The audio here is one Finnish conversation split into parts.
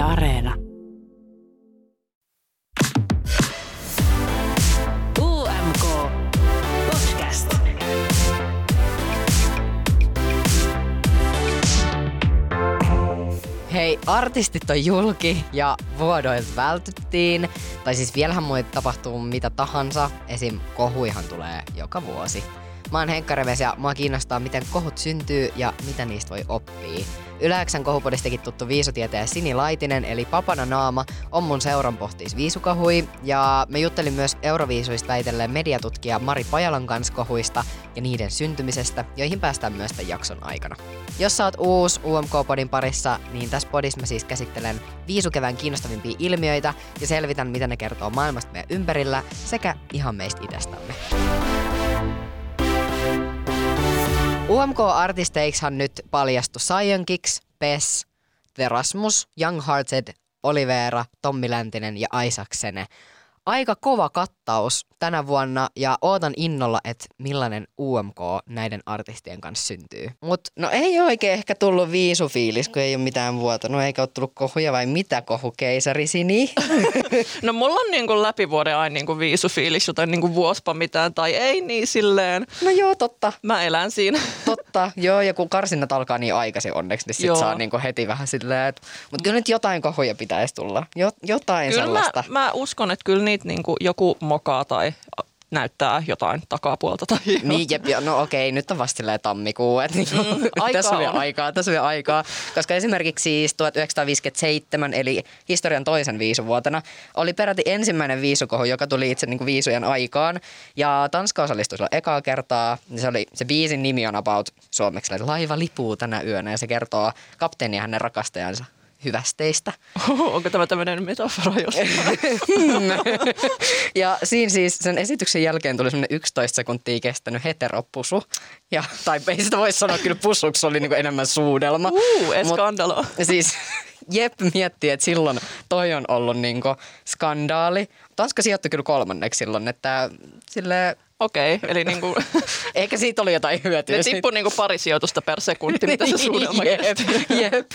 Areena. UMK Podcast. Hei, artistit on julki ja vuodoilta vältyttiin. Tai siis vielähän voi tapahtuu mitä tahansa. Esim. kohuihan tulee joka vuosi. Mä oon Henkka Reves ja mua kiinnostaa, miten kohut syntyy ja mitä niistä voi oppia. Yläksän kohupodistakin tuttu viisutietäjä Sini Laitinen, eli Papana Naama, on mun seuran pohtiis viisukahui. Ja me juttelin myös Euroviisuista väitelleen mediatutkija Mari Pajalan kanssa kohuista ja niiden syntymisestä, joihin päästään myös tämän jakson aikana. Jos sä oot uusi UMK-podin parissa, niin tässä podissa mä siis käsittelen viisukevään kiinnostavimpia ilmiöitä ja selvitän, mitä ne kertoo maailmasta meidän ympärillä sekä ihan meistä itsestämme. UMK-artisteiksihan nyt paljastu Sion Kicks, Pes, The Rasmus, Young Hearted, Olivera, Tommi Läntinen ja Aisaksene. Aika kova kattaus tänä vuonna ja ootan innolla, että millainen UMK näiden artistien kanssa syntyy. Mut no ei oikein ehkä tullut viisufiilis, kun ei ole mitään vuotta. No eikä ole tullut kohuja vai mitä kohukeisarisini? No mulla on niin kuin läpi vuoden aina niin kuin viisufiilis, joten niin kuin vuospa mitään tai ei, niin silleen No joo, totta. mä elän siinä. Totta, joo, ja kun karsinnat alkaa niin aikaisin onneksi, niin sit Joo. saa niinku heti vähän silleen, että... Mutta kyllä nyt jotain kohuja pitäisi tulla. Jo, jotain Kyllä mä, sellaista. mä uskon, että kyllä niitä niin kuin joku mokaa tai näyttää jotain takapuolta. Tai Niin, jep, jo, no okei, nyt on vasta tammikuu, että niinku, Mm, aikaa tässä on vielä aikaa, tässä on vielä aikaa. Koska esimerkiksi siis 1957, eli historian toisen viisuvuotena, oli peräti ensimmäinen viisukohu, joka tuli itse niinku viisujen aikaan. Ja Tanska osallistui silloin ekaa kertaa. Se, oli, se biisin nimi on about suomeksi, että laiva lipuu tänä yönä, ja se kertoo kapteeni ja hänen rakastajansa hyvästeistä. Onko tämä tämmöinen metafora jostain? ja siinä siis sen esityksen jälkeen tuli semmoinen 11 sekuntia kestänyt heteropusu. Ja, tai ei sitä voi sanoa kyllä pusuksi, se oli niinku enemmän suudelma. Uu, Mut eskandalo. siis Jep miettii, että silloin toi on ollut niinku skandaali. Tanska sijoittui kyllä kolmanneksi silloin, että sille Okei, okay, eli niin kuin, eikä siitä oli jotain hyötyä. ne tippui niin kuin pari sijoitusta per sekunti, mitä se suunnitelma jep, jep.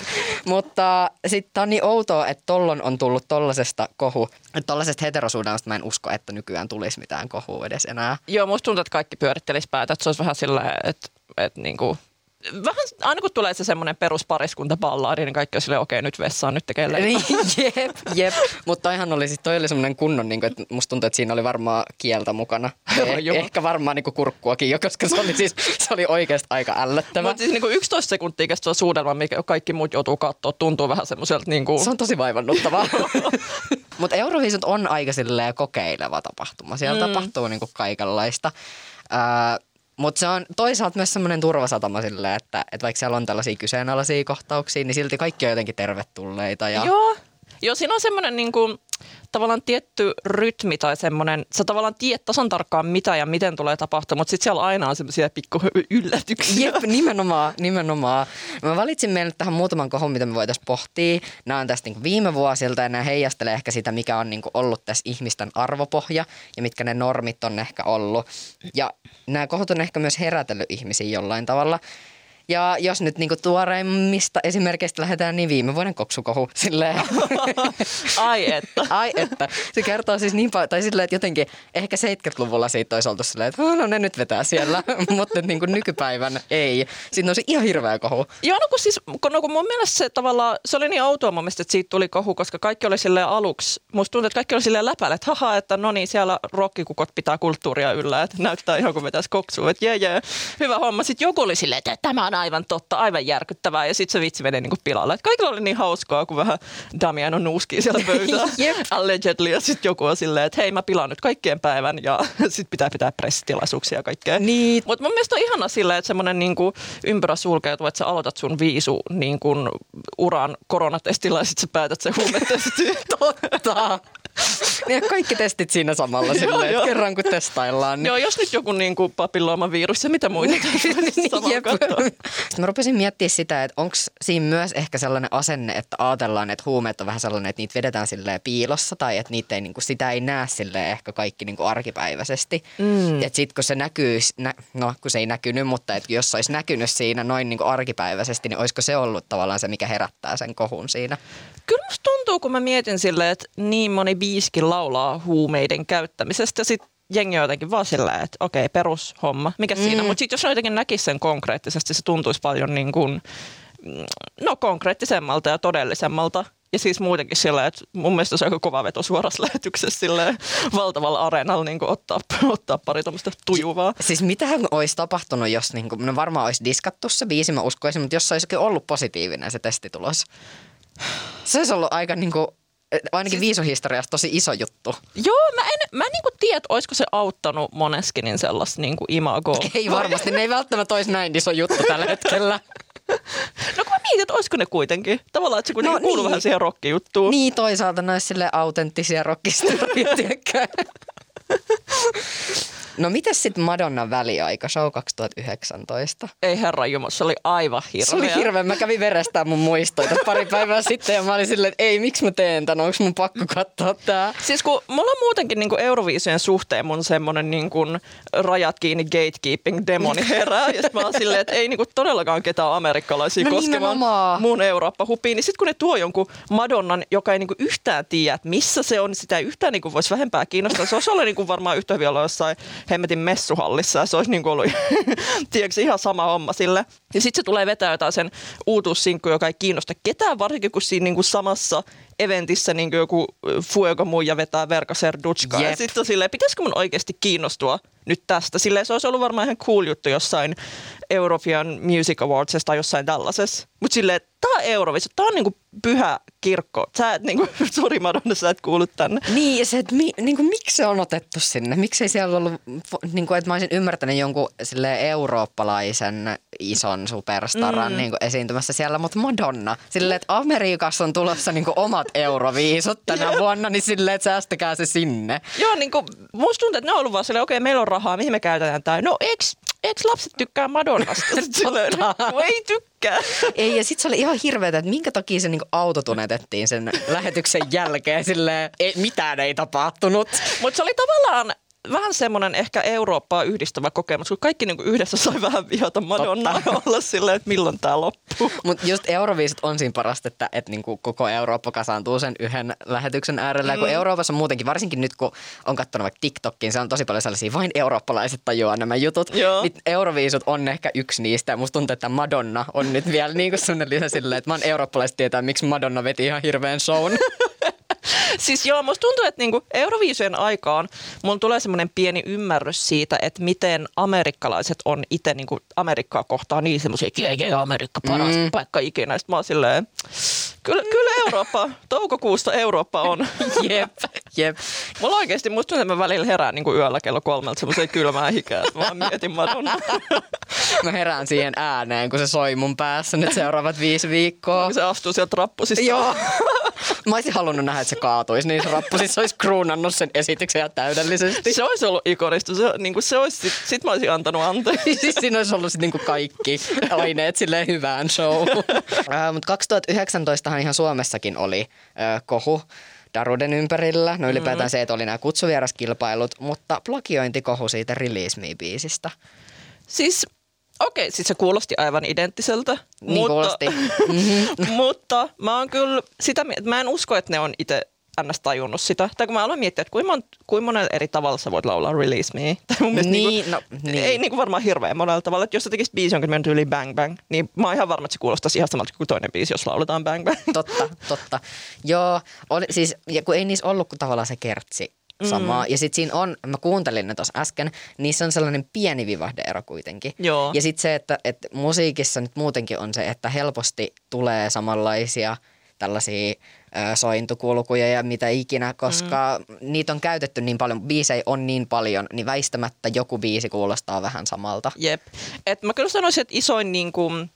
Mutta sitten on niin outoa, että tollon on tullut tollasesta kohu. Että tollasesta heterosuudelmasta mä en usko, että nykyään tulisi mitään kohua edes enää. Joo, musta tuntuu, että kaikki pyörittelisi päätä, että se olisi vähän sillä, että, että niin kuin, vähän, aina kun tulee se semmoinen peruspariskuntaballaadi, niin kaikki on silleen, okei, nyt vessaan, nyt tekee leipää. Niin, jep, jep. Mutta toihan oli, siis toi oli semmoinen kunnon, niin kuin, että musta tuntuu, että siinä oli varmaan kieltä mukana. Eh, ehkä varmaan niin kuin kurkkuakin jo, koska se oli, siis, se oli oikeasti aika ällöttävä. Mutta siis niin kuin 11 sekuntia kestävä suudelma, mikä kaikki muut joutuu katsoa, tuntuu vähän semmoiselta niin kuin, Se on tosi vaivannuttavaa. Mutta Euroviisut on aika silleen kokeileva tapahtuma. Siellä mm. tapahtuu niinku kaikenlaista. Öö, mutta se on toisaalta myös semmoinen turvasatama silleen, että, että vaikka siellä on tällaisia kyseenalaisia kohtauksia, niin silti kaikki on jotenkin tervetulleita. Ja... Joo. Joo, siinä on semmoinen niin kuin, tavallaan tietty rytmi tai semmoinen, sä tavallaan tiedät tasan tarkkaan mitä ja miten tulee tapahtumaan, mutta sitten siellä aina on semmoisia pikku yllätyksiä. Jep, nimenomaan, nimenomaan. Mä valitsin meille tähän muutaman kohon, mitä me voitaisiin pohtia. Nämä on tästä niin viime vuosilta ja nämä heijastelee ehkä sitä, mikä on niin ollut tässä ihmisten arvopohja ja mitkä ne normit on ehkä ollut. Ja nämä kohot on ehkä myös herätellyt ihmisiä jollain tavalla. Ja jos nyt niinku tuoreimmista esimerkkeistä lähdetään, niin viime vuoden kopsukohu. Silleen, Ai että. ai että. Se kertoo siis niin paljon, tai silleen, että jotenkin ehkä 70-luvulla siitä olisi oltu silleen, että "Oh, no ne nyt vetää siellä, mutta niinku nykypäivän ei. Siitä on se ihan hirveä kohu. Joo, no kun siis, kun, no kun mun mielestä se tavallaan, se oli niin outoa mun mielestä, että siitä tuli kohu, koska kaikki oli silleen aluksi, musta tuntuu, että kaikki oli silleen läpällä, että haha, että no niin, siellä rokkikukot pitää kulttuuria yllä, että näyttää ihan kuin vetäisi koksua, että jee, jee, hyvä homma. Sitten joku oli silleen, että tämä on aivan totta, aivan järkyttävää, ja sitten se vitsi meni niin kuin pilalle. Että kaikilla oli niin hauskaa, kun vähän Damiano nuuskii siellä pöytää, Jep. allegedly, ja sitten joku on silleen, että hei, mä pilaan nyt kaikkien päivän, ja sitten pitää pitää pressitilaisuuksia ja kaikkea. Niin. Mutta mun mielestä on ihana silleen, että semmoinen niinku ympyrä sulkeutuu, että sä aloitat sun viisu niinku uran koronatestillä ja sitten sä päätät sen huumetestin. Totta. Niin kaikki testit siinä samalla silleen, joo. että kerran kun testaillaan. Niin... Joo, jos nyt joku niin kuin papilloomavirus ja mitä muita Jep. Sitten mä rupesin miettimään sitä, että onko siinä myös ehkä sellainen asenne, että ajatellaan, että huumeet on vähän sellainen, että niitä vedetään silleen piilossa tai että niitä ei, niin kuin, sitä ei näe silleen ehkä kaikki niin kuin arkipäiväisesti. Mm. Että sitten kun se näkyy, nä, no kun se ei näkynyt, mutta että jos se olisi näkynyt siinä noin niin kuin arkipäiväisesti, niin olisiko se ollut tavallaan se, mikä herättää sen kohun siinä? Kyllä musta tuntuu, kun mä mietin silleen, että niin moni biiskin laulaa huumeiden käyttämisestä ja sitten jengi on jotenkin vaan silleen, että okei, perushomma, mikä mm. siinä. Mutta sitten jos ne jotenkin näkisi sen konkreettisesti, se tuntuisi paljon niin kuin, no konkreettisemmalta ja todellisemmalta. Ja siis muutenkin sillä, että mun mielestä se on aika kova veto suorassa lähetyksessä silleen, valtavalla areenalla niin kuin ottaa, ottaa pari tuommoista tujuvaa. Siis mitähän olisi tapahtunut, jos niin kuin, no varmaan olisi diskattu se biisi, mä uskoisin, mutta jos se olisikin ollut positiivinen se testitulos. Se olisi ollut aika niin kuin, ainakin siis... viisuhistoriassa tosi iso juttu. Joo, mä en, mä en niinku tiedä, että olisiko se auttanut moneskinin sellaista niinku imagoa. Ei varmasti, ne ei välttämättä olisi näin iso juttu tällä hetkellä. No kun mä mietin, että olisiko ne kuitenkin. Tavallaan, että se kuitenkin no, kuuluu niin. vähän siihen rockijuttuun. Niin, toisaalta ne olisi autenttisia tiedätkö? No mites sitten Madonnan väliaika, show 2019? Ei herra Jumala, se oli aivan hirveä. Se oli hirveä. Mä kävin verestään mun muistoita pari päivää sitten ja mä olin silleen, että ei, miksi mä teen tän, onko mun pakko katsoa tää? Siis kun mulla on muutenkin niin Euroviisujen suhteen mun semmonen niin kuin rajat kiinni gatekeeping demoni herää. ja sit mä oon silleen, että ei niin kuin todellakaan ketään amerikkalaisia No koskemaan nimenomaan. mun Eurooppa-hupiin. Niin sit kun ne tuo jonkun Madonnan, joka ei niin kuin yhtään tiedä, että missä se on, niin sitä ei yhtään niin kuin voisi vähempää kiinnostaa. Se olisi ollut niin kuin varmaan yhtä hyvin olla jossain hemmetin messuhallissa ja se olisi niin kuin ollut tiedätkö, ihan sama homma sille. Ja sitten se tulee vetää jotain sen uutuussinkku, joka ei kiinnosta ketään, varsinkin kun siinä niin kuin samassa eventissä niin kuin joku Fuego muija vetää Verka Serduchkaa. Ja Jep. sitten on silleen, pitäisikö mun oikeasti kiinnostua nyt tästä? Silleen se olisi ollut varmaan ihan cool juttu jossain European Music Awardsista tai jossain tällaisessa. Mutta silleen, tää on Eurovisu, tää on niinku pyhä kirkko. Sä et niinku, sori Madonna, sä et kuulu tänne. Niin, ja se, että mi, niin kuin, miksi se on otettu sinne? Miksi ei siellä ollut, niin kuin, että mä olisin ymmärtänyt jonkun sille eurooppalaisen ison superstaran mm. niin kuin, esiintymässä siellä, mutta Madonna, silleen, että Amerikassa on tulossa niin kuin, omat euroviisut tänä vuonna, niin silleen, että säästäkää se sinne. Joo, niinku, musta tuntuu, että ne on ollut vaan silleen, okei, meillä on rahaa, mihin me käytetään tää? No, eiks, eiks lapset tykkää Madonnasta? no, ei tykkää. Ei, ja sitten se oli ihan hirveetä, että minkä takia se niinku autotunetettiin sen lähetyksen jälkeen, silleen, ei, mitään ei tapahtunut. Mutta se oli tavallaan vähän semmoinen ehkä Eurooppaa yhdistävä kokemus, kun kaikki niinku yhdessä sai vähän vihata Madonnaa ja olla silleen, että milloin tämä loppuu. Mutta just Euroviisut on siinä parasta, että, että niinku koko Eurooppa kasaantuu sen yhden lähetyksen äärellä. Mm. Kun Euroopassa muutenkin, varsinkin nyt kun on katsonut vaikka TikTokin, se on tosi paljon sellaisia, vain eurooppalaiset tajuaa nämä jutut. Joo. Niin Euroviisut on ehkä yksi niistä. Musta tuntuu, että Madonna on nyt vielä niin kuin sellainen lisä silleen, että mä oon eurooppalaiset tietää, miksi Madonna veti ihan hirveän shown. Siis joo, musta tuntuu, että niinku Euroviisujen aikaan mun tulee semmoinen pieni ymmärrys siitä, että miten amerikkalaiset on itse niinku Amerikkaa kohtaan niin semmoisia, että jee, jee, Amerikka paras mm. paikka ikinä. Sitten mä oon silleen, kyllä, kyllä Eurooppa, toukokuusta Eurooppa on. jep, jep. Mulla oikeasti, musta tuntuu, että mä välillä herään niinku yöllä kello kolmelta semmoiseen kylmään hikään, että mä vaan mietin Madonna. Mä herään siihen ääneen, kun se soi mun päässä nyt seuraavat viisi viikkoa. Kun se astuu sieltä rappusista. Joo. Mä olisin halunnut nähdä, että se kaatuisi niin rappusissa. Se olisi kruunannut sen esityksen ihan täydellisesti. Se olisi ollut ikonista. Se, niin kuin se olisi, sit, sit mä olisin antanut anteeksi. siis siinä olisi ollut sit niinku kaikki aineet silleen hyvään show. mutta 2019 ihan Suomessakin oli äh, kohu Daruden ympärillä. No ylipäätään mm. se, että oli nämä kutsuvieraskilpailut, mutta plagiointikohu siitä Release Me-biisistä. Siis Okei, siis se kuulosti aivan identtiseltä. Niin mutta, kuulosti. Mm-hmm. mutta mä oon kyllä sitä, mä en usko, että ne on itse ns. tajunnut sitä. Tai kun mä aloin miettiä, että kuinka, mon, kuinka monella eri tavalla sä voit laulaa Release Me. Tai mun mielestä Niin, niinku, no, niin. Ei niinku varmaan hirveän monella tavalla. Että jos sä tekisit biisi, jonka mennyt yli Bang Bang, niin mä oon ihan varma, että se kuulostaisi ihan samalta kuin toinen biisi, jos lauletaan Bang Bang. Totta, totta. Joo, oli, siis, ja kun ei niissä ollut kuin tavallaan se kertsi samaa. Mm. Ja sitten siinä on, mä kuuntelin ne tuossa äsken, niissä on sellainen pieni vivahdeero kuitenkin. Joo. Ja sitten se, että, että musiikissa nyt muutenkin on se, että helposti tulee samanlaisia tällaisia sointukulkuja ja mitä ikinä, koska mm. niitä on käytetty niin paljon, biisejä on niin paljon, niin väistämättä joku biisi kuulostaa vähän samalta. Jep. Et mä kyllä sanoisin, että isoin niin kuin,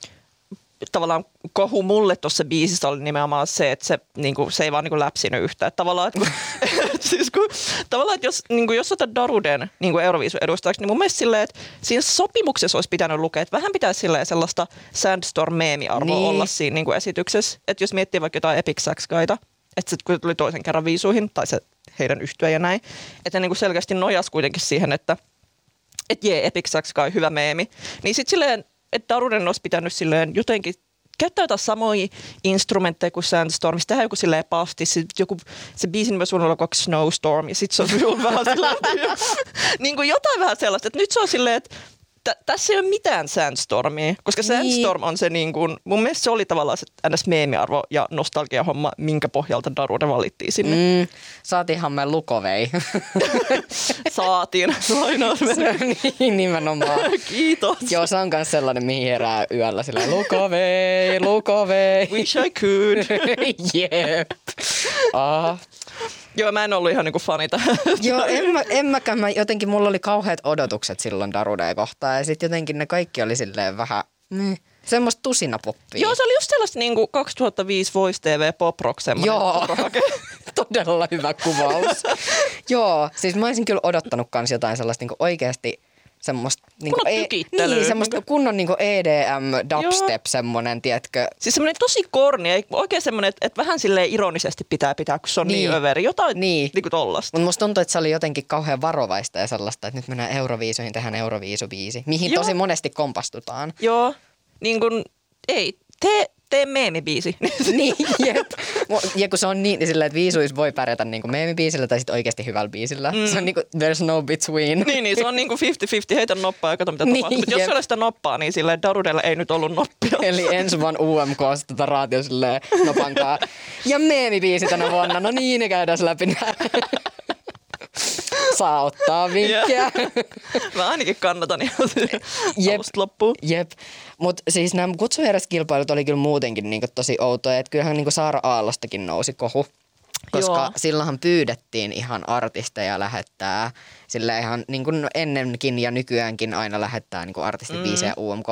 tavallaan kohu mulle tuossa biisissä oli nimenomaan se, että se, niin kuin, se ei vaan niin kuin läpsinyt yhtään. Että tavallaan, että kun, siis kun, tavallaan, että jos, niin kuin jos otat Daruden niin kuin Euroviisun edustajaksi, niin mun mielestä silleen, että siinä sopimuksessa olisi pitänyt lukea, että vähän pitäisi silleen sellaista Sandstorm-meemiarvoa Niin. olla siinä niin kuin esityksessä. Että jos miettii vaikka jotain Epic Sax Guyta, että sitten kun se tuli toisen kerran viisuihin, tai se heidän yhtyä ja näin, että niin kuin selkeästi nojas kuitenkin siihen, että että jee, Epic Sax Guy, hyvä meemi. Niin sitten silleen, että Daruden olisi pitänyt silleen jotenkin käyttää jotain samoja instrumentteja kuin Sandstorm, sitten tehdään joku silleen pasti, sit joku, se biisin myös on ollut Snowstorm, ja sitten se on vähän silleen, niin kuin jotain vähän sellaista, että nyt se on silleen, että tä- tässä ei ole mitään Sandstormia, koska Niin. Sandstorm on se niin kuin, mun mielestä se oli tavallaan se ns. meemiarvo ja nostalgiahomma, minkä pohjalta Darude valittiin sinne. Mm. Saatiinhan me lukovei. Saatiin, lainausmerkki. niin, nimenomaan. Kiitos. Joo, se on myös sellainen, mihin herää yöllä sillä lukovei, lukovei. Wish I could. Jep. Ah. Joo, mä en ollut ihan niinku fani tähän. Joo, en, mä, en mäkään. Mä jotenkin, mulla oli kauheat odotukset silloin Darudea kohtaan ja sitten jotenkin ne kaikki oli silleen vähän, niin, semmoista tusinapoppia. Joo, se oli just sellaista niinku 2005 Voice TV Pop Rock Joo. Todella hyvä kuvaus. Joo, siis mä olisin kyllä odottanut kans jotain sellaista niinku oikeasti semmoista niinku, Kunnon tykittelyä. niin, semmoista kunnon niinku EDM dubstep semmonen, tiedätkö? Siis semmoinen tosi korni, ei- oikein semmoinen, että, että vähän silleen ironisesti pitää pitää, kun se on niin, Niin. niin överi. Jotain Niin. niin. niinku tollasta. Mutta musta tuntuu, että se oli jotenkin kauhean varovaista ja sellaista, että nyt mennään Euroviisuihin, tehdään Euroviisubiisi, mihin Joo. tosi monesti kompastutaan. Joo, niin kuin, ei, tee, tee meemibiisi. niin, jep. Ja kun se on niin, niin silleen, että viisuis voi pärjätä niinku meemibiisillä tai sitten oikeasti hyvällä biisillä. Mm. Se on niinku, there's no between. niin, niin, se on niinku 50-50, heitä noppaa ja kato mitä Niin, tapahtuu. Mutta jos ei ole sitä noppaa, niin silleen Darudella ei nyt ollut noppia. Eli ensi vuonna UMK tota raatio silleen nopankaa. Ja meemibiisi tänä vuonna, no niin, ne käydään läpi nää. Saa ottaa vinkkiä. Mä ainakin kannatan ihan Jep. loppuun. Jep, mutta siis nämä kutsuviereskilpailut oli kyllä muutenkin niinku tosi outoja. Et kyllähän niinku Saara Aallostakin nousi kohu. Koska Joo. Silloinhan pyydettiin ihan artisteja lähettää, sillä ihan niin kuin ennenkin ja nykyäänkin aina lähettää niin kuin artistibiisejä mm. UMK.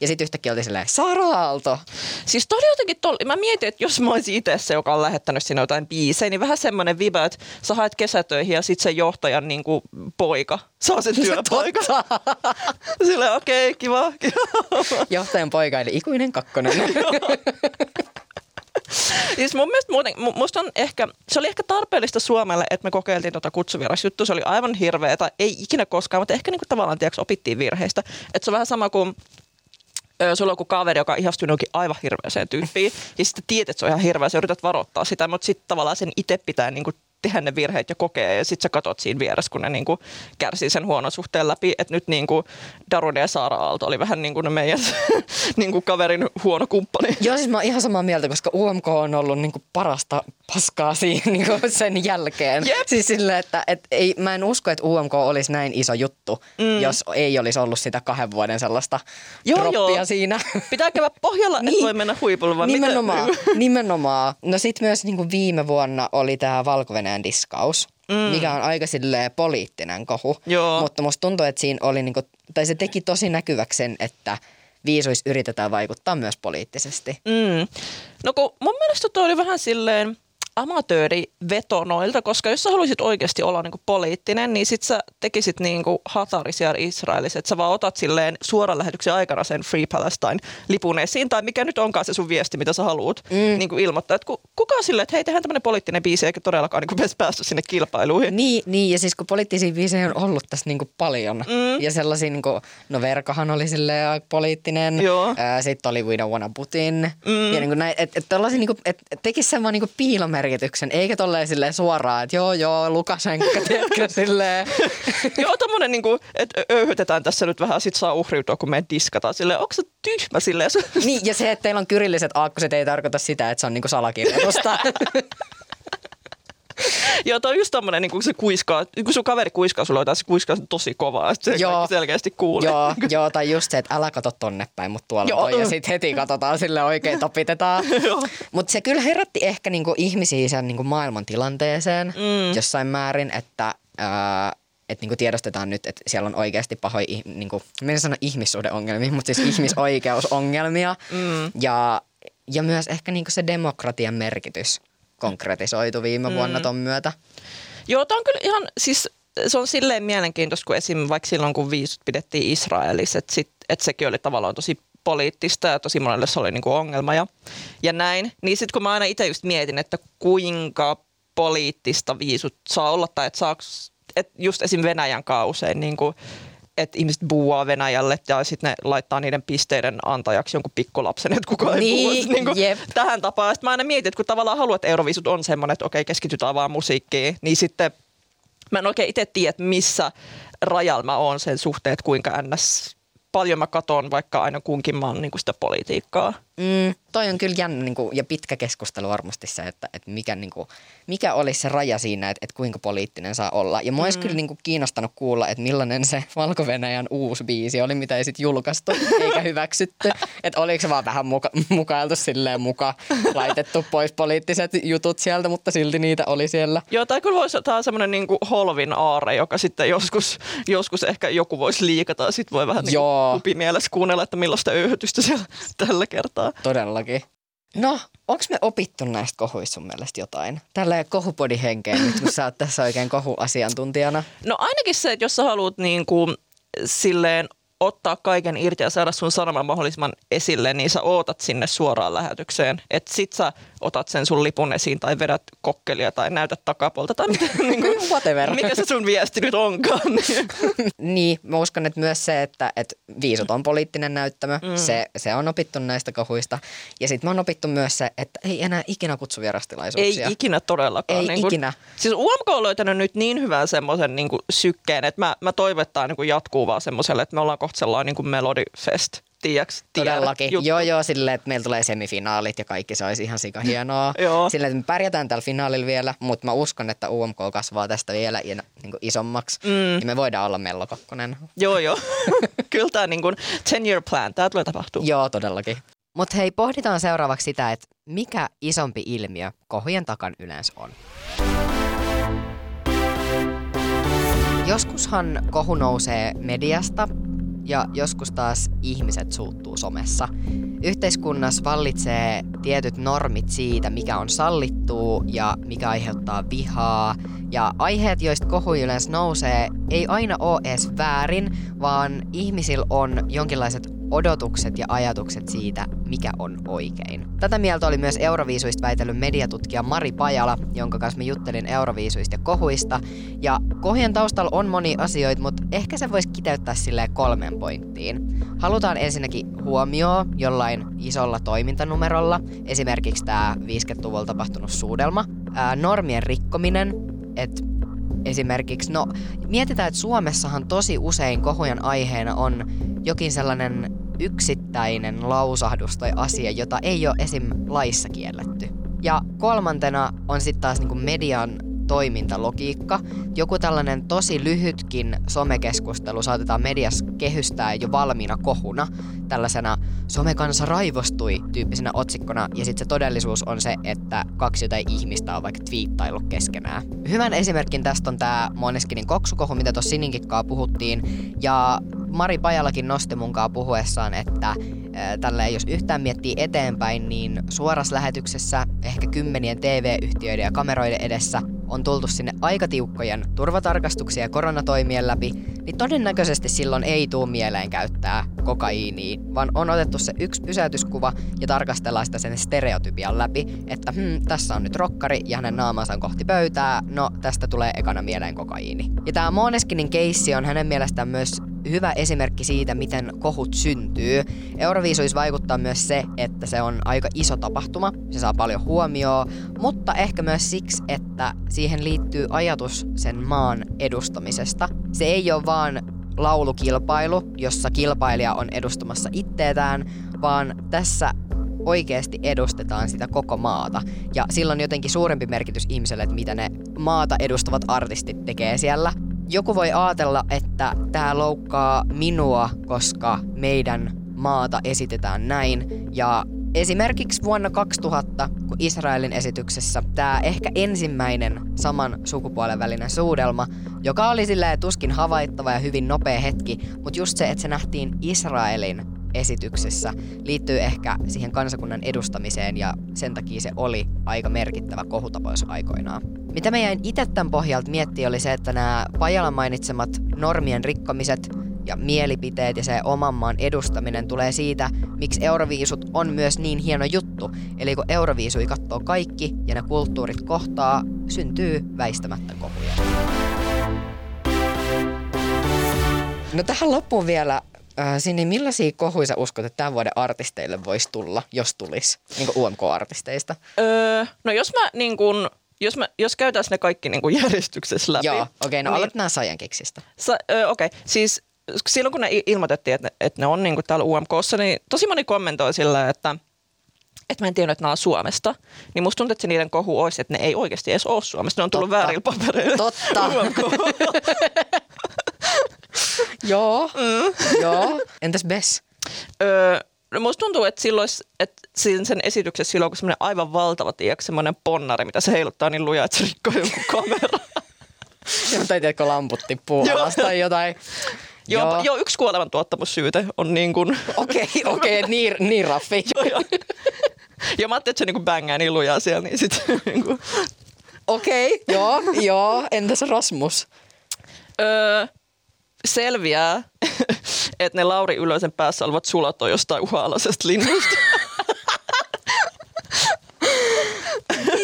Ja sitten yhtäkkiä oli silleen, Saara Aalto! Siis toi oli jotenkin tol... Mä mietin, että jos mä olisin itse se, joka on lähettänyt sinne jotain biisejä, niin vähän semmoinen vibe, että sä haet kesätöihin ja sit se johtajan niin kuin, poika saa sen työpaikan. Totta! Silleen, okei, okay, kiva, kiva. Johtajan poika eli ikuinen kakkonen. Siis mun mielestä muuten, mu- musta on ehkä, se oli ehkä tarpeellista Suomelle, että me kokeiltiin tota kutsuvierasjuttua. Se oli aivan hirveä, tai ei ikinä koskaan, mutta ehkä niinku tavallaan tiedätkö, opittiin virheistä. Että se on vähän sama kuin sulla on joku kaveri, joka ihastuu johonkin aivan hirveäseen tyyppiin, ja sitten tiedät, että se on ihan hirveä, sä yrität varoittaa sitä, mutta sitten tavallaan sen itse pitää niinku tehdä ne virheet ja kokea, ja sitten sä katot siinä vieressä, kun ne niinku kärsii sen huonon suhteen läpi, että nyt niinku Darude ja Saara Aalto oli vähän niin kuin ne meidän niinku kaverin huono kumppani. Joo, siis mä oon ihan samaa mieltä, koska UMK on ollut niinku parasta paskaa siinä niinku sen jälkeen. Jep. Siis silleen, että et ei, mä en usko, että UMK olisi näin iso juttu, mm. jos ei olisi ollut sitä kahden vuoden sellaista Joo, droppia joo. siinä. Pitää käydä pohjalla, niin. Niin. että voi mennä huipulle, nimenomaan, miten? nimenomaan. No sit myös niinku viime vuonna oli tää valko diskaus, mm. mikä on aika silleen poliittinen kohu. Joo. Mutta musta tuntuu, että siinä oli niinku, tai se teki tosi näkyväksi sen, että viisuis yritetään vaikuttaa myös poliittisesti. Mm. No kun mun mielestä toi oli vähän silleen amatöörivetonoilta, koska jos sä haluaisit oikeasti olla niinku poliittinen, niin sit sä tekisit niinku Hataris ja Israelissa, että sä vaan otat silleen suoran lähetyksen aikana sen Free Palestine lipun esiin, tai mikä nyt onkaan se sun viesti, mitä sä haluat mm. niinku ilmoittaa. Että ku, kuka on silleen, että hei, tehdään tämmöinen poliittinen biisi, eikä todellakaan niinku edes päästy sinne kilpailuihin. Niin, niin, ja siis kun poliittisia biisejä on ollut tässä niinku paljon. Mm. Ja sellaisia, niinku, no Verkahan oli silleen poliittinen. Sitten oli We Don't Wanna Putin. Mm. Ja niinku näin, et, et, tollasia niinku, et, et tekisi sen vaan niinku piilomerkityksen, eikä tolleen silleen suoraan, että joo joo, Lukashenka, tiedätkö, silleen. Joo, tommonen niinku, että öyhytetään tässä nyt vähän, sit saa uhriutua, kun me diskataan. Silleen, onko se tyhmä silleen? niin, ja se, että teillä on kyrilliset aakkoset, ei tarkoita sitä, että se on niinku salakirjoitusta. Joo, toi on just tommonen, niin kun se kuiskaa, kun sun kaveri kuiskaa sulle jotain, se kuiskaa tosi kovaa, sit se Joo. selkeästi kuulee. joo, joo, tai just se, että älä kato tonne päin, mutta tuolla Joo. toi, ja sitten heti katsotaan sille oikein topitetaan. mutta se kyllä herätti ehkä niinku ihmisiä sen niinku maailman tilanteeseen mm. jossain määrin, että... Ää, että niinku tiedostetaan nyt, että siellä on oikeasti pahoja, niinku, mä en sano ihmissuhdeongelmia, mutta siis ihmisoikeusongelmia. Mm. Ja, ja myös ehkä niinku se demokratian merkitys konkretisoitu viime vuonna ton myötä. Joo, tämä on kyllä ihan, siis se on silleen mielenkiintoista, kun esim. vaikka silloin, kun viisut pidettiin Israelissa, että, sit, että sekin oli tavallaan tosi poliittista ja tosi monelle se oli niin kuin ongelma ja, ja näin. Niin sitten kun mä aina itse just mietin, että kuinka poliittista viisut saa olla tai että saaks, että just esim. Venäjän kausein niin kuin, että ihmiset buuaa Venäjälle ja sitten ne laittaa niiden pisteiden antajaksi jonkun pikkulapsen, että kukaan Niin, ei puhu niin kuin jep. tähän tapaan. Sitten mä aina mietin, että kun tavallaan haluat, että Euroviisut on semmoinen, että okei, keskitytään vaan musiikkiin, niin sitten mä en oikein itse tiedä, että missä rajalla mä oon sen suhteen, että kuinka ns paljon mä katon vaikka aina kunkin maan niin kuin sitä politiikkaa. Mm, toi on kyllä jännä niin kuin, ja pitkä keskustelu varmasti se, että, että mikä, niin kuin, mikä olisi se raja siinä, että, että kuinka poliittinen saa olla. Ja mua mm. olisi kyllä niin kuin, kiinnostanut kuulla, että millainen se valko uusi biisi oli, mitä ei sitten julkaistu eikä hyväksytty. että oliko se vaan vähän muka, mukailtu silleen muka, laitettu pois poliittiset jutut sieltä, mutta silti niitä oli siellä. Joo, tai kyllä voisi, tämä on semmoinen niin kuin holvin aare, joka sitten joskus, joskus ehkä joku voisi liikata ja sitten voi vähän niin kuin kupimielessä kuunnella, että millaista öyhytystä siellä tällä kertaa. Todellakin. No, onko me opittu näistä kohuista sun mielestä jotain? Tällä kohupodi henkeen nyt, kun sä oot tässä oikein kohuasiantuntijana. No ainakin se, että jos sä haluat niin kuin, silleen ottaa kaiken irti ja saada sun sanoman mahdollisimman esille, niin sä ootat sinne suoraan lähetykseen. Että sit sä otat sen sun lipun esiin tai vedät kokkelia tai näytät takapuolta tai mitä, niin kuin, Whatever. mikä se sun viesti nyt onkaan. Niin. Mä uskon, että myös se, että, että viisut on poliittinen näyttämö, mm. se, se on opittu näistä kohuista. Ja sitten mä oon opittu myös se, että ei enää ikinä kutsu Ei vierastilaisuuksia. ikinä todellakaan. Ei niin kuin, ikinä. Siis UMK on löytänyt nyt niin hyvän semmoisen niin sykkeen, että mä, mä toivon, että tämä niin jatkuu vaan semmoiselle, että me ollaan kohta sellainen niin kuin Tiedät, Todellakin. juttu. Joo, joo, silleen, että meillä tulee semifinaalit ja kaikki se olisi ihan sika hienoa. Joo. Silleen, että me pärjätään tällä finaalilla vielä, mutta mä uskon, että UMK kasvaa tästä vielä niin kuin isommaksi. Mm. Ja me voidaan olla Mello Kakkonen. Joo, joo. Kyllä tämä niin kuin 10 year plan, tämä tulee tapahtua. Joo, todellakin. Mutta hei, pohditaan seuraavaksi sitä, että mikä isompi ilmiö kohujen takan yleensä on. Joskushan kohu nousee mediasta ja joskus taas ihmiset suuttuu somessa. Yhteiskunnassa vallitsee tietyt normit siitä, mikä on sallittua ja mikä aiheuttaa vihaa. Ja aiheet, joista kohu yleensä nousee, ei aina ole edes väärin, vaan ihmisillä on jonkinlaiset odotukset ja ajatukset siitä, mikä on oikein. Tätä mieltä oli myös Euroviisuista väitellyt mediatutkija Mari Pajala, jonka kanssa mä juttelin Euroviisuista ja kohuista. Ja kohujen taustalla on moni asioita, mutta ehkä se voisi kiteyttää silleen kolmeen pointtiin. Halutaan ensinnäkin huomioon jollain isolla toimintanumerolla, esimerkiksi tämä 50-luvulla tapahtunut suudelma, ää, normien rikkominen, että esimerkiksi, no mietitään, että Suomessahan tosi usein kohujen aiheena on jokin sellainen yksittäinen lausahdus tai asia, jota ei ole esim. laissa kielletty. Ja kolmantena on sitten taas niinku median toimintalogiikka. Joku tällainen tosi lyhytkin somekeskustelu saatetaan mediassa kehystää jo valmiina kohuna, tällaisena somekansa raivostui tyyppisenä otsikkona, ja sitten se todellisuus on se, että kaksi jotain ihmistä on vaikka twiittaillut keskenään. Hyvän esimerkin tästä on tämä Moneskinin koksukohu, mitä tuossa Sininkikkaa puhuttiin, ja Mari Pajalakin nosti munkaan puhuessaan, että tällä jos yhtään miettii eteenpäin, niin suorassa lähetyksessä ehkä kymmenien TV-yhtiöiden ja kameroiden edessä on tultu sinne aika tiukkojen turvatarkastuksia ja koronatoimien läpi, niin todennäköisesti silloin ei tuu mieleen käyttää kokaiinia, vaan on otettu se yksi pysäytyskuva ja tarkastellaan sitä sen stereotypian läpi, että hmm, tässä on nyt rokkari ja hänen naamansa on kohti pöytää, no tästä tulee ekana mieleen kokaiini. Ja tämä Moneskinin keissi on hänen mielestään myös hyvä esimerkki siitä, miten kohut syntyy. Euroviisuissa vaikuttaa myös se, että se on aika iso tapahtuma, se saa paljon huomioon, mutta ehkä myös siksi, että siihen liittyy ajatus sen maan edustamisesta. Se ei ole vaan laulukilpailu, jossa kilpailija on edustamassa itteetään, vaan tässä oikeasti edustetaan sitä koko maata. Ja silloin jotenkin suurempi merkitys ihmiselle, että mitä ne maata edustavat artistit tekee siellä. Joku voi ajatella, että tämä loukkaa minua, koska meidän maata esitetään näin. Ja esimerkiksi vuonna 2000, kun Israelin esityksessä tämä ehkä ensimmäinen saman sukupuolen välinen suudelma, joka oli silleen tuskin havaittava ja hyvin nopea hetki, mutta just se, että se nähtiin Israelin esityksessä liittyy ehkä siihen kansakunnan edustamiseen ja sen takia se oli aika merkittävä kohutapaus aikoinaan. Mitä mä jäin itse tämän pohjalta miettiä oli se, että nämä Pajalan mainitsemat normien rikkomiset ja mielipiteet ja se oman maan edustaminen tulee siitä, miksi Euroviisut on myös niin hieno juttu. Eli kun Euroviisui katsoo kaikki ja ne kulttuurit kohtaa, syntyy väistämättä kohuja. No tähän loppuun vielä, äh, Sinni, millaisia kohuja sä uskot, että tämän vuoden artisteille voisi tulla, jos tulisi, niin kuin UMK-artisteista? Öö, no jos mä niin kun, jos, mä, jos käytäisiin ne kaikki niin kuin järjestyksessä läpi. Joo, okei, okay, no niin, aloitetaan Sajan keksistä. Sa, öö, okei, okay. siis silloin kun ne ilmoitettiin, että ne, että ne on niin kuin täällä UMKssa, niin tosi moni kommentoi sillä, että että mä en tiedä, että nämä on Suomesta, niin musta tuntuu, että se niiden kohu olisi, että ne ei oikeasti edes ole Suomesta. Ne on tullut Totta. väärillä papereilla. Totta. Joo, mm. Joo. Entäs Bess? öö, no musta tuntuu, että silloin, että siinä sen esityksessä silloin, kun semmoinen aivan valtava, tiedätkö, semmoinen ponnari, mitä se heiluttaa niin lujaa, että se rikkoo jonkun kamera. Tai tiedätkö, lamput tippuu alas tai jotain. joo, joo. joo, yksi kuolevan tuottamussyyte on niin kuin... Okei, okei, niin, niin raffi. joo, joo. Ja mä ajattelin, että se niinku bängää niin lujaa siellä, niin sitten niinku... Okei, joo, joo. Entäs Rasmus? Öö, selviää, että ne Lauri Ylösen päässä olevat sulat on jostain uha-alaisesta linnusta.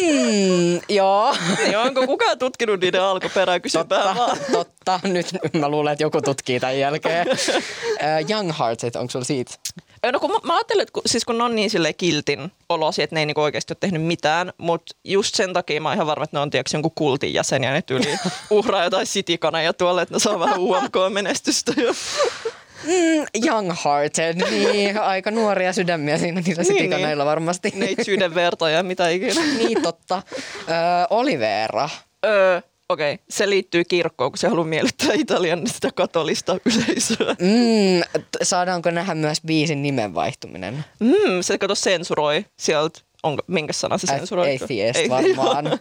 Mm, joo. niin onko kukaan tutkinut niiden alkuperää? Kysypää Totta, vaan. totta. Nyt mä luulen, että joku tutkii tämän jälkeen. Uh, Young Hearted, onko sulla siitä? No kun mä, mä ajattelin, että kun, siis kun ne on niin silleen kiltin olosi, että ne ei niinku oikeasti ole tehnyt mitään, mutta just sen takia mä oon ihan varma, että ne on tiedätkö, jonkun kultin jäseniä, ne tyyli uhraa jotain sitikaneja tuolle, että ne saa vähän UMK-menestystä. Mm, young Hearted, niin aika nuoria sydämiä siinä niillä Niin, sitikaneilla varmasti. Neitsyyden verta ja mitä ikinä. niin totta. Ö, Olivera. Öö, Okei, okay. se liittyy kirkkoon, kun se haluaa miellyttää Italian sitä katolista yleisöä. Mm, saadaanko nähdä myös biisin nimen vaihtuminen? Mm, se kato sensuroi sieltä, onko, minkä sana se sensuroi? Atheist varmaan.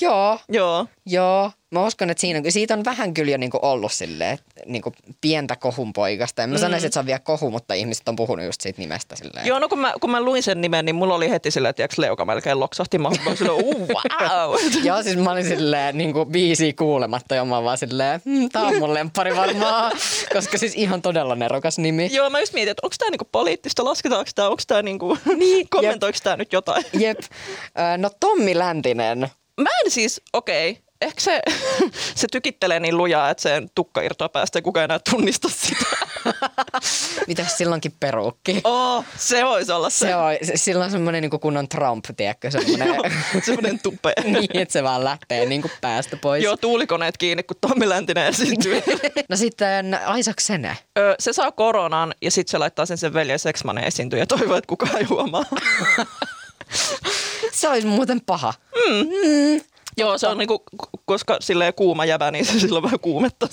Joo, Joo. joo. Mä uskon, että siinä, siitä on vähän kyllä jo niinku ollut silleen, niinku pientä kohun poikasta. En mä mm. sanoisi, että se on vielä kohu, mutta ihmiset on puhunut just siitä nimestä silleen. Joo, no kun mä, kun mä luin sen nimen, niin mulla oli heti silleen, että leuka melkein loksahti. Mä olin silleen, uh, wow. Joo, siis mä olin silleen niinku biisiä kuulematta ja mä vaan silleen, hm, tää on mun lemppari varmaan, koska siis ihan todella nerokas nimi. Joo, mä just mietin, että onko tämä niinku poliittista, lasketaanko tämä, onko tämä niinku, Niin, kommentoiko tämä nyt jotain? Jep. No Tommi Läntinen. Mä en siis, okei, okay, ehkä se, se tykittelee niin lujaa, että sen tukka irtoaa päästä ja kukaan enää tunnista sitä. Mitäs silloinkin peruukki? Oh, se voisi olla se. Se on, se- sillä on semmoinen niin kunnon Trump, tiedätkö, semmoinen, Semmoinen tupea. niin, että se vaan lähtee niin kuin päästä pois. Joo, tuulikoneet kiinni, kun Tommi Läntinen esiintyy. No sitten Isaac Sene. Ö, se saa koronan ja sitten se laittaa sen sen veljen seksmanen esiintyä ja toivoo, että kukaan ei huomaa. Se olisi muuten paha. Joo, se on niinku, koska silleen kuuma jäbä, niin se silloin vähän kuumetta.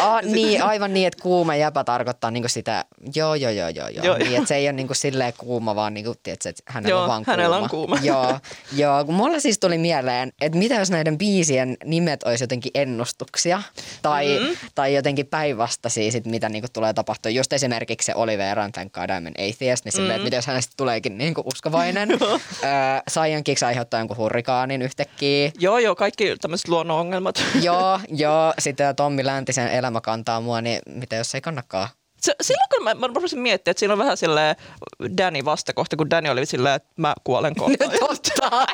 Ah, niin, aivan niin, että kuuma jäpä tarkoittaa niinku sitä, joo, joo, joo, joo, joo. Joo, niin, että se ei ole niinku silleen kuuma, vaan niinku, tiedätkö, että hänellä Joo, on vaan kuuma. hänellä on kuuma. joo, joo, kun mulla siis tuli mieleen, että mitä jos näiden biisien nimet olisi jotenkin ennustuksia tai, mm-hmm. tai jotenkin päinvastaisia, sit, mitä niinku tulee tapahtua. Just esimerkiksi se Oliveran Thank God I'm Atheist, niin silleen, mm-hmm. että mitä jos hänestä tuleekin niinku uskovainen. Öö, Saiyan Kicks aiheuttaa jonkun hurrikaanin yhtäkkiä. joo, joo, kaikki tämmöiset luonnon ongelmat. joo, joo. Sitten Tommi Läntisen elämä kantaa mua, niin mitä jos ei kannakaan? Se, silloin kun mä, mä rupesin miettimään, että siinä on vähän silleen Danny vastakohta, kun Danny oli silleen, että mä kuolen kohta. Totta.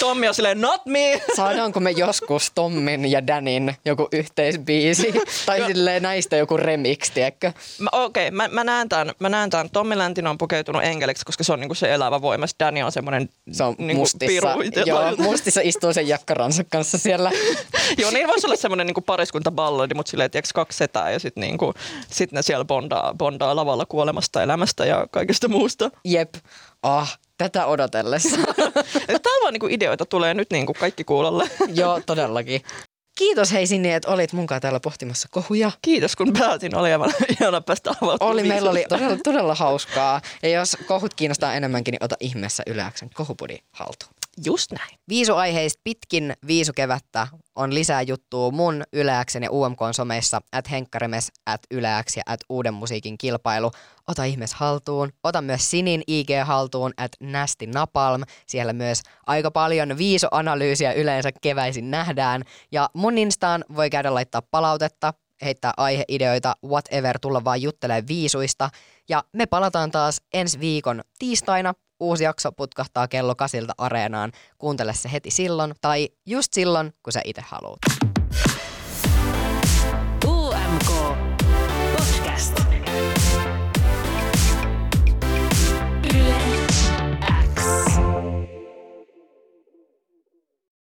Tommi on silleen, not me! Saadaanko me joskus Tommin ja Danin joku yhteisbiisi? tai silleen näistä joku remix, tiedätkö? Mä- Okei, okay, mä, mä, näen tämän, mä näen tämän. Tommi Läntinen on pukeutunut enkeliksi, koska se on niinku se elävä voima. Sitten Danny on semmoinen Se on niinku mustissa. piru. Joo, mustissa istuu sen jakkaransa kanssa siellä. Joo, niin voisi olla semmoinen niinku pariskuntaballadi, mutta silleen, tiedätkö, kaksi setää ja sitten niinku, sit ne siellä bondaa, bondaa lavalla kuolemasta, elämästä ja kaikesta muusta. Jep. Ah, tätä odotellessa. Täällä vaan niinku ideoita tulee nyt niinku kaikki kuulolle. Joo, todellakin. Kiitos hei Sinni, että olit munkaan täällä pohtimassa kohuja. Kiitos kun pääsin, oli aivan ihana päästä avautumaan. Oli, meillä oli todella, todella hauskaa. Ja jos kohut kiinnostaa enemmänkin, niin ota ihmeessä Yleäksen kohupudi haltuun. Just näin. Viisuaiheista pitkin viisukevättä on lisää juttua mun Yleäksen ja UMK someissa, at Henkkarimes, at Yleäks ja at Uuden musiikin kilpailu. Ota ihmees haltuun. Ota myös Sinin IG haltuun, at Nästi Napalm. Siellä myös aika paljon viisoanalyysiä yleensä keväisin nähdään. Ja mun Instaan voi käydä laittaa palautetta, heittää aiheideoita, whatever, tulla vaan juttelee viisuista. Ja me palataan taas ensi viikon tiistaina. Uusi jakso putkahtaa kello kasilta areenaan. Kuuntele se heti silloin tai just silloin, kun sä itse haluat.